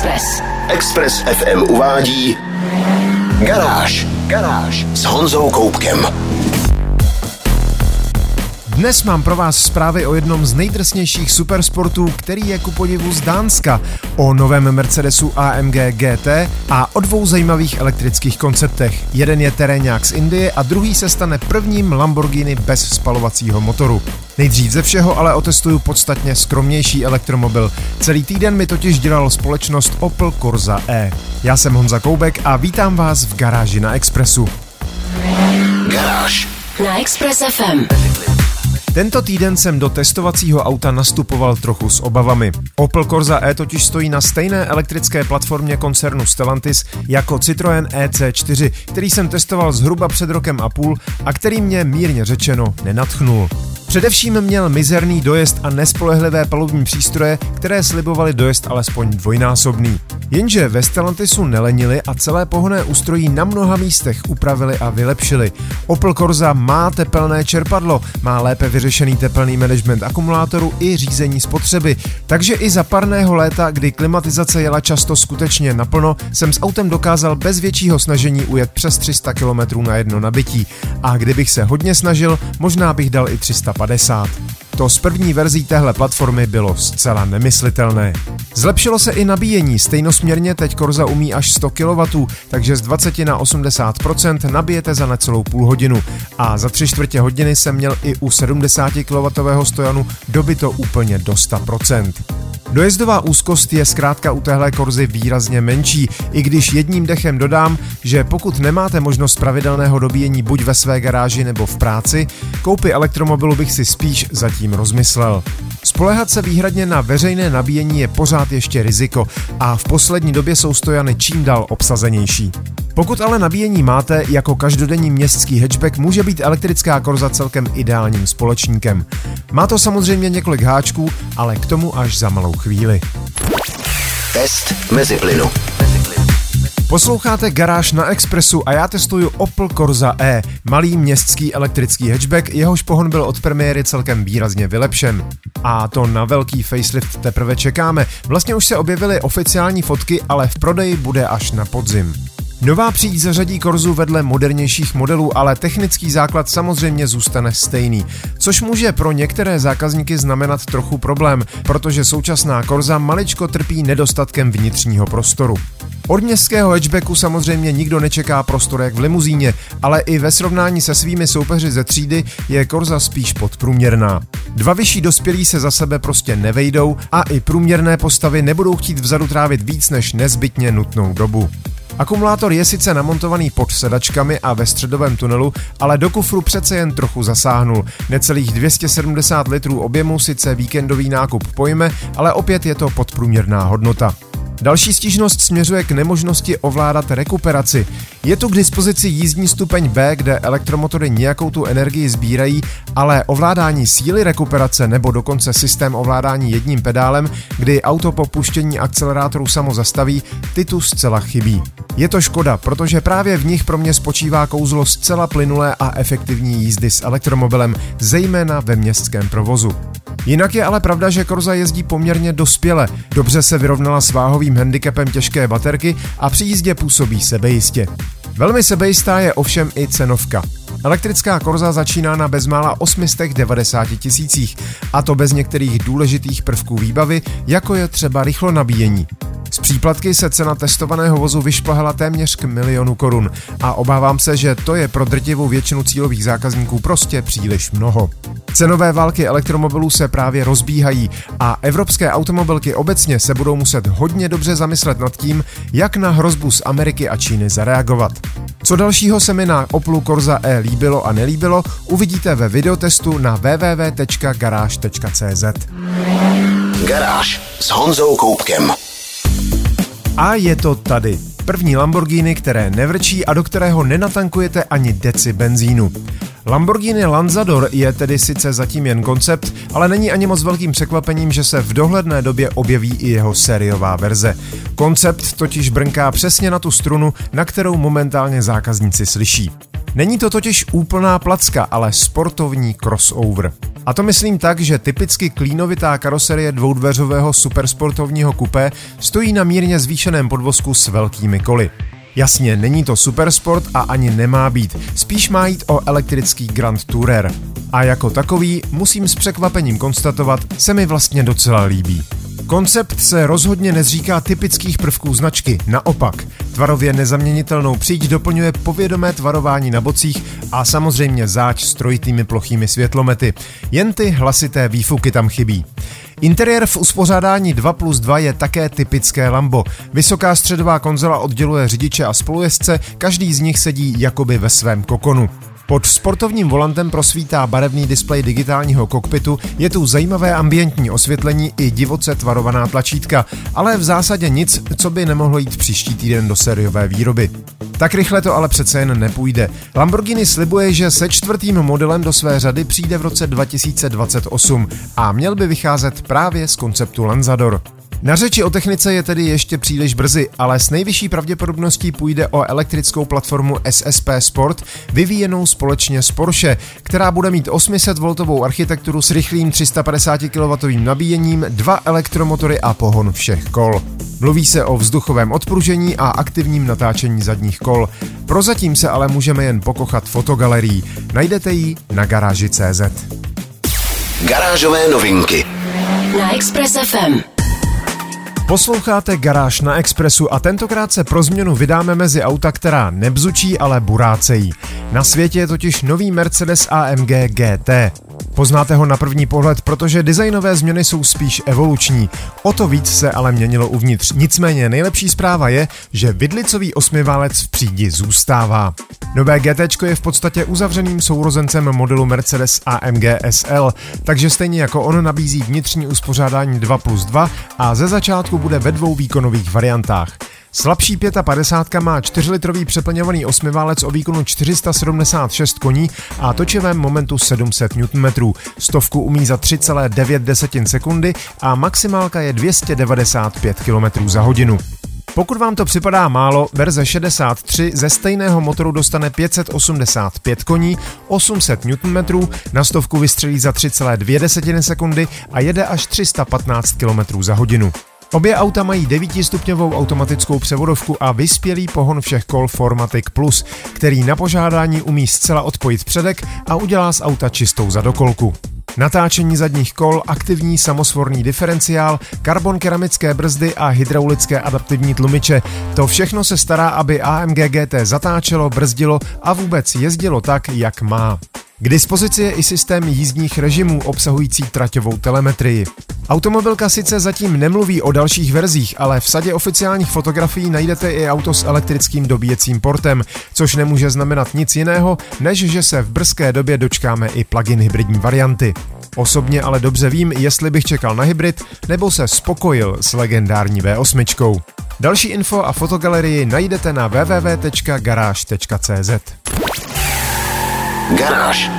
Express. Express FM uvádí Garáž. Garáž s Honzou Koupkem. Dnes mám pro vás zprávy o jednom z nejdrsnějších supersportů, který je ku podivu z Dánska, o novém Mercedesu AMG GT a o dvou zajímavých elektrických konceptech. Jeden je terénák z Indie a druhý se stane prvním Lamborghini bez spalovacího motoru. Nejdřív ze všeho ale otestuju podstatně skromnější elektromobil. Celý týden mi totiž dělal společnost Opel Corsa E. Já jsem Honza Koubek a vítám vás v garáži na Expressu. Garáž. Na Express FM. Tento týden jsem do testovacího auta nastupoval trochu s obavami. Opel Corsa E totiž stojí na stejné elektrické platformě koncernu Stellantis jako Citroën EC4, který jsem testoval zhruba před rokem a půl a který mě mírně řečeno nenatchnul. Především měl mizerný dojezd a nespolehlivé palubní přístroje, které slibovaly dojezd alespoň dvojnásobný. Jenže ve Stellantisu nelenili a celé pohonné ústrojí na mnoha místech upravili a vylepšili. Opel Corsa má tepelné čerpadlo, má lépe vyřešený tepelný management akumulátoru i řízení spotřeby, takže i za parného léta, kdy klimatizace jela často skutečně naplno, jsem s autem dokázal bez většího snažení ujet přes 300 km na jedno nabití. A kdybych se hodně snažil, možná bych dal i 350. To z první verzí téhle platformy bylo zcela nemyslitelné. Zlepšilo se i nabíjení, stejnosměrně teď Corsa umí až 100 kW, takže z 20 na 80% nabijete za necelou půl hodinu a za tři čtvrtě hodiny jsem měl i u 70 kW stojanu dobito úplně do 100%. Dojezdová úzkost je zkrátka u téhle korzy výrazně menší, i když jedním dechem dodám, že pokud nemáte možnost pravidelného dobíjení buď ve své garáži nebo v práci, koupy elektromobilu bych si spíš zatím rozmyslel. Spolehat se výhradně na veřejné nabíjení je pořád ještě riziko a v poslední době jsou stojany čím dál obsazenější. Pokud ale nabíjení máte, jako každodenní městský hatchback může být elektrická korza celkem ideálním společníkem. Má to samozřejmě několik háčků, ale k tomu až za malou chvíli. Test mezi plynu. Posloucháte Garáž na Expressu a já testuju Opel Corsa E, malý městský elektrický hatchback, jehož pohon byl od premiéry celkem výrazně vylepšen. A to na velký facelift teprve čekáme. Vlastně už se objevily oficiální fotky, ale v prodeji bude až na podzim. Nová příď zařadí Korzu vedle modernějších modelů, ale technický základ samozřejmě zůstane stejný, což může pro některé zákazníky znamenat trochu problém, protože současná Korza maličko trpí nedostatkem vnitřního prostoru. Od městského hatchbacku samozřejmě nikdo nečeká prostor jak v limuzíně, ale i ve srovnání se svými soupeři ze třídy je Korza spíš podprůměrná. Dva vyšší dospělí se za sebe prostě nevejdou a i průměrné postavy nebudou chtít vzadu trávit víc než nezbytně nutnou dobu. Akumulátor je sice namontovaný pod sedačkami a ve středovém tunelu, ale do kufru přece jen trochu zasáhnul. Necelých 270 litrů objemu sice víkendový nákup pojme, ale opět je to podprůměrná hodnota. Další stížnost směřuje k nemožnosti ovládat rekuperaci. Je tu k dispozici jízdní stupeň B, kde elektromotory nějakou tu energii sbírají, ale ovládání síly rekuperace nebo dokonce systém ovládání jedním pedálem, kdy auto po puštění akcelerátoru samo zastaví, ty tu zcela chybí. Je to škoda, protože právě v nich pro mě spočívá kouzlo zcela plynulé a efektivní jízdy s elektromobilem, zejména ve městském provozu. Jinak je ale pravda, že Korza jezdí poměrně dospěle, dobře se vyrovnala s váhovým handicapem těžké baterky a při jízdě působí sebejistě. Velmi sebejistá je ovšem i cenovka. Elektrická Korza začíná na bezmála 890 tisících, a to bez některých důležitých prvků výbavy, jako je třeba rychlo nabíjení. Z příplatky se cena testovaného vozu vyšplhala téměř k milionu korun a obávám se, že to je pro drtivou většinu cílových zákazníků prostě příliš mnoho. Cenové války elektromobilů se právě rozbíhají a evropské automobilky obecně se budou muset hodně dobře zamyslet nad tím, jak na hrozbu z Ameriky a Číny zareagovat. Co dalšího se mi na Oplu Corsa E líbilo a nelíbilo, uvidíte ve videotestu na www.garage.cz. Garáž s Honzou Koupkem. A je to tady. První Lamborghini, které nevrčí a do kterého nenatankujete ani deci benzínu. Lamborghini Lanzador je tedy sice zatím jen koncept, ale není ani moc velkým překvapením, že se v dohledné době objeví i jeho sériová verze. Koncept totiž brnká přesně na tu strunu, na kterou momentálně zákazníci slyší. Není to totiž úplná placka, ale sportovní crossover. A to myslím tak, že typicky klínovitá karoserie dvoudveřového supersportovního kupé stojí na mírně zvýšeném podvozku s velkými koly. Jasně, není to supersport a ani nemá být, spíš má jít o elektrický Grand Tourer. A jako takový, musím s překvapením konstatovat, se mi vlastně docela líbí. Koncept se rozhodně nezříká typických prvků značky, naopak. Tvarově nezaměnitelnou příď doplňuje povědomé tvarování na bocích a samozřejmě záč s trojitými plochými světlomety. Jen ty hlasité výfuky tam chybí. Interiér v uspořádání 2 plus 2 je také typické Lambo. Vysoká středová konzola odděluje řidiče a spolujezdce, každý z nich sedí jakoby ve svém kokonu. Pod sportovním volantem prosvítá barevný displej digitálního kokpitu, je tu zajímavé ambientní osvětlení i divoce tvarovaná tlačítka, ale v zásadě nic, co by nemohlo jít příští týden do sériové výroby. Tak rychle to ale přece jen nepůjde. Lamborghini slibuje, že se čtvrtým modelem do své řady přijde v roce 2028 a měl by vycházet právě z konceptu Lanzador. Na řeči o technice je tedy ještě příliš brzy, ale s nejvyšší pravděpodobností půjde o elektrickou platformu SSP Sport, vyvíjenou společně s Porsche, která bude mít 800V architekturu s rychlým 350 kW nabíjením, dva elektromotory a pohon všech kol. Mluví se o vzduchovém odpružení a aktivním natáčení zadních kol. Prozatím se ale můžeme jen pokochat fotogalerii. Najdete ji na garáži.cz. Garážové novinky na Express FM. Posloucháte Garáž na Expressu a tentokrát se pro změnu vydáme mezi auta, která nebzučí, ale burácejí. Na světě je totiž nový Mercedes AMG GT. Poznáte ho na první pohled, protože designové změny jsou spíš evoluční. O to víc se ale měnilo uvnitř. Nicméně nejlepší zpráva je, že vidlicový osmiválec v přídi zůstává. Nové GT je v podstatě uzavřeným sourozencem modelu Mercedes AMG SL, takže stejně jako on nabízí vnitřní uspořádání 2 plus 2 a ze začátku bude ve dvou výkonových variantách. Slabší 55 má 4-litrový přeplňovaný osmiválec o výkonu 476 koní a točivém momentu 700 Nm. Stovku umí za 3,9 sekundy a maximálka je 295 km za hodinu. Pokud vám to připadá málo, verze 63 ze stejného motoru dostane 585 koní, 800 Nm, na stovku vystřelí za 3,2 sekundy a jede až 315 km za hodinu. Obě auta mají 9-stupňovou automatickou převodovku a vyspělý pohon všech kol Formatic Plus, který na požádání umí zcela odpojit předek a udělá z auta čistou zadokolku. Natáčení zadních kol, aktivní samosvorný diferenciál, karbon keramické brzdy a hydraulické adaptivní tlumiče. To všechno se stará, aby AMG GT zatáčelo, brzdilo a vůbec jezdilo tak, jak má. K dispozici je i systém jízdních režimů obsahující traťovou telemetrii. Automobilka sice zatím nemluví o dalších verzích, ale v sadě oficiálních fotografií najdete i auto s elektrickým dobíjecím portem, což nemůže znamenat nic jiného, než že se v brzké době dočkáme i plug-in hybridní varianty. Osobně ale dobře vím, jestli bych čekal na hybrid, nebo se spokojil s legendární V8. Další info a fotogalerii najdete na www.garage.cz. Garáž.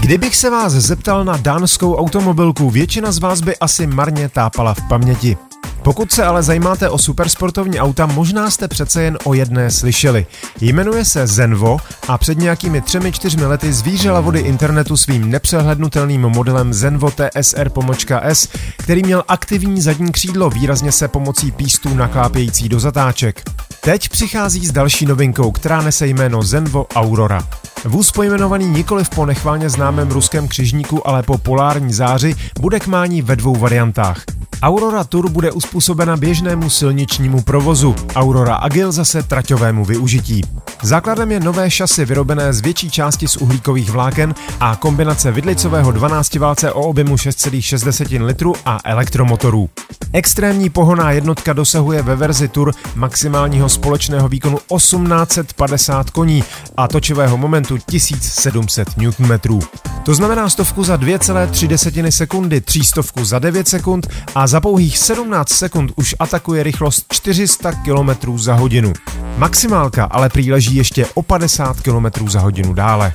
Kdybych se vás zeptal na dánskou automobilku, většina z vás by asi marně tápala v paměti. Pokud se ale zajímáte o supersportovní auta, možná jste přece jen o jedné slyšeli. Jmenuje se Zenvo a před nějakými třemi čtyřmi lety zvířela vody internetu svým nepřehlednutelným modelem Zenvo TSR pomočka S, který měl aktivní zadní křídlo, výrazně se pomocí pístů naklápějící do zatáček. Teď přichází s další novinkou, která nese jméno Zenvo Aurora. Vůz pojmenovaný nikoli po nechválně známém ruském křižníku, ale po polární záři, bude k mání ve dvou variantách. Aurora Tour bude uspůsobena běžnému silničnímu provozu, Aurora Agil zase traťovému využití. Základem je nové šasy vyrobené z větší části z uhlíkových vláken a kombinace vidlicového 12 válce o objemu 6,6 litru a elektromotorů. Extrémní pohoná jednotka dosahuje ve verzi Tour maximálního společného výkonu 1850 koní a točivého momentu 1700 Nm. To znamená stovku za 2,3 sekundy, třístovku za 9 sekund a za pouhých 17 sekund už atakuje rychlost 400 km za hodinu. Maximálka ale příleží ještě o 50 km za hodinu dále.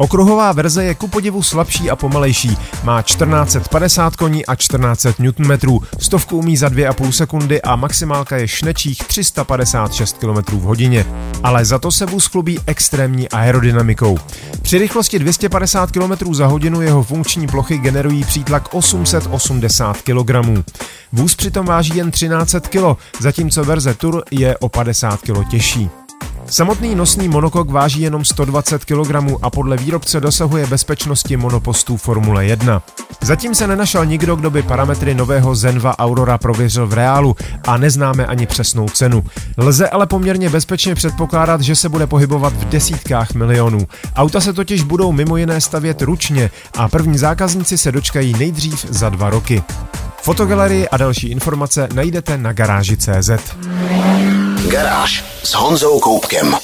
Okruhová verze je ku podivu slabší a pomalejší. Má 1450 koní a 1400 Nm, stovku umí za 2,5 sekundy a maximálka je šnečích 356 km v hodině. Ale za to se vůz chlubí extrémní aerodynamikou. Při rychlosti 250 km za hodinu jeho funkční plochy generují přítlak 880 kg. Vůz přitom váží jen 1300 kg, zatímco verze Tour je o 50 kg těžší. Samotný nosný monokok váží jenom 120 kg a podle výrobce dosahuje bezpečnosti monopostů Formule 1. Zatím se nenašel nikdo, kdo by parametry nového Zenva Aurora prověřil v reálu a neznáme ani přesnou cenu. Lze ale poměrně bezpečně předpokládat, že se bude pohybovat v desítkách milionů. Auta se totiž budou mimo jiné stavět ručně a první zákazníci se dočkají nejdřív za dva roky. Fotogalerii a další informace najdete na garáži.cz. Garáž s Honzou Koupkem.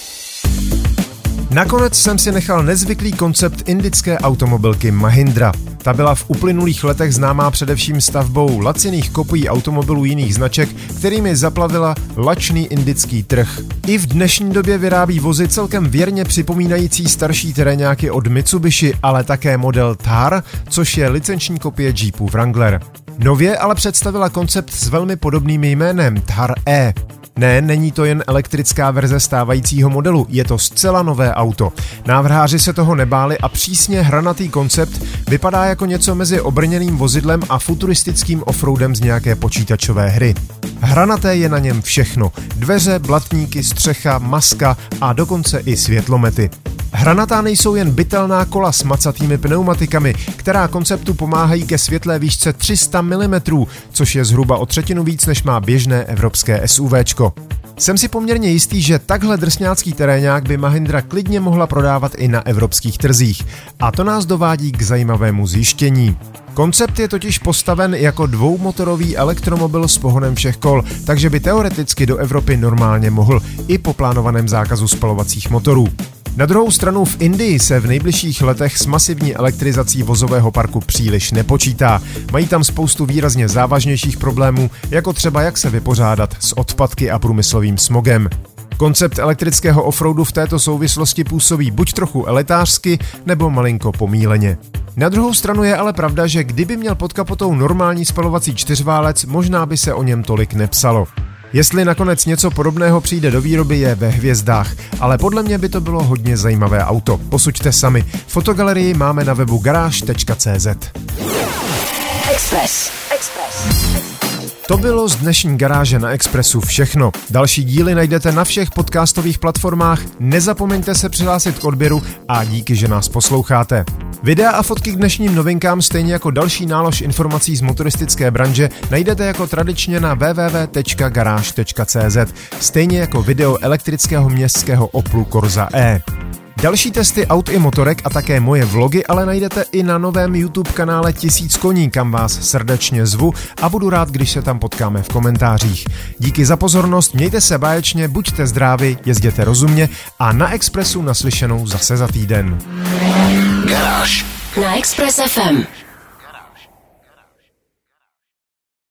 Nakonec jsem si nechal nezvyklý koncept indické automobilky Mahindra. Ta byla v uplynulých letech známá především stavbou laciných kopií automobilů jiných značek, kterými zaplavila lačný indický trh. I v dnešní době vyrábí vozy celkem věrně připomínající starší terénáky od Mitsubishi, ale také model Thar, což je licenční kopie Jeepu Wrangler. Nově ale představila koncept s velmi podobným jménem Thar E. Ne, není to jen elektrická verze stávajícího modelu, je to zcela nové auto. Návrháři se toho nebáli a přísně hranatý koncept vypadá jako něco mezi obrněným vozidlem a futuristickým offroadem z nějaké počítačové hry. Hranaté je na něm všechno. Dveře, blatníky, střecha, maska a dokonce i světlomety. Hranatá nejsou jen bytelná kola s macatými pneumatikami, která konceptu pomáhají ke světlé výšce 300 mm, což je zhruba o třetinu víc, než má běžné evropské SUVčko. Jsem si poměrně jistý, že takhle drsňácký terénák by Mahindra klidně mohla prodávat i na evropských trzích. A to nás dovádí k zajímavému zjištění. Koncept je totiž postaven jako dvoumotorový elektromobil s pohonem všech kol, takže by teoreticky do Evropy normálně mohl i po plánovaném zákazu spalovacích motorů. Na druhou stranu v Indii se v nejbližších letech s masivní elektrizací vozového parku příliš nepočítá. Mají tam spoustu výrazně závažnějších problémů, jako třeba jak se vypořádat s odpadky a průmyslovým smogem. Koncept elektrického offroadu v této souvislosti působí buď trochu elitářsky, nebo malinko pomíleně. Na druhou stranu je ale pravda, že kdyby měl pod kapotou normální spalovací čtyřválec, možná by se o něm tolik nepsalo. Jestli nakonec něco podobného přijde do výroby, je ve hvězdách, ale podle mě by to bylo hodně zajímavé auto. Posuďte sami. Fotogalerii máme na webu garáž.cz. Express. Express. To bylo z dnešní garáže na Expressu všechno. Další díly najdete na všech podcastových platformách. Nezapomeňte se přihlásit k odběru a díky, že nás posloucháte. Videa a fotky k dnešním novinkám, stejně jako další nálož informací z motoristické branže, najdete jako tradičně na www.garage.cz, stejně jako video elektrického městského Oplu Corsa E. Další testy aut i motorek a také moje vlogy ale najdete i na novém YouTube kanále Tisíc koní, kam vás srdečně zvu a budu rád, když se tam potkáme v komentářích. Díky za pozornost, mějte se báječně, buďte zdraví, jezděte rozumně a na Expressu naslyšenou zase za týden. Garáž. Na Express FM.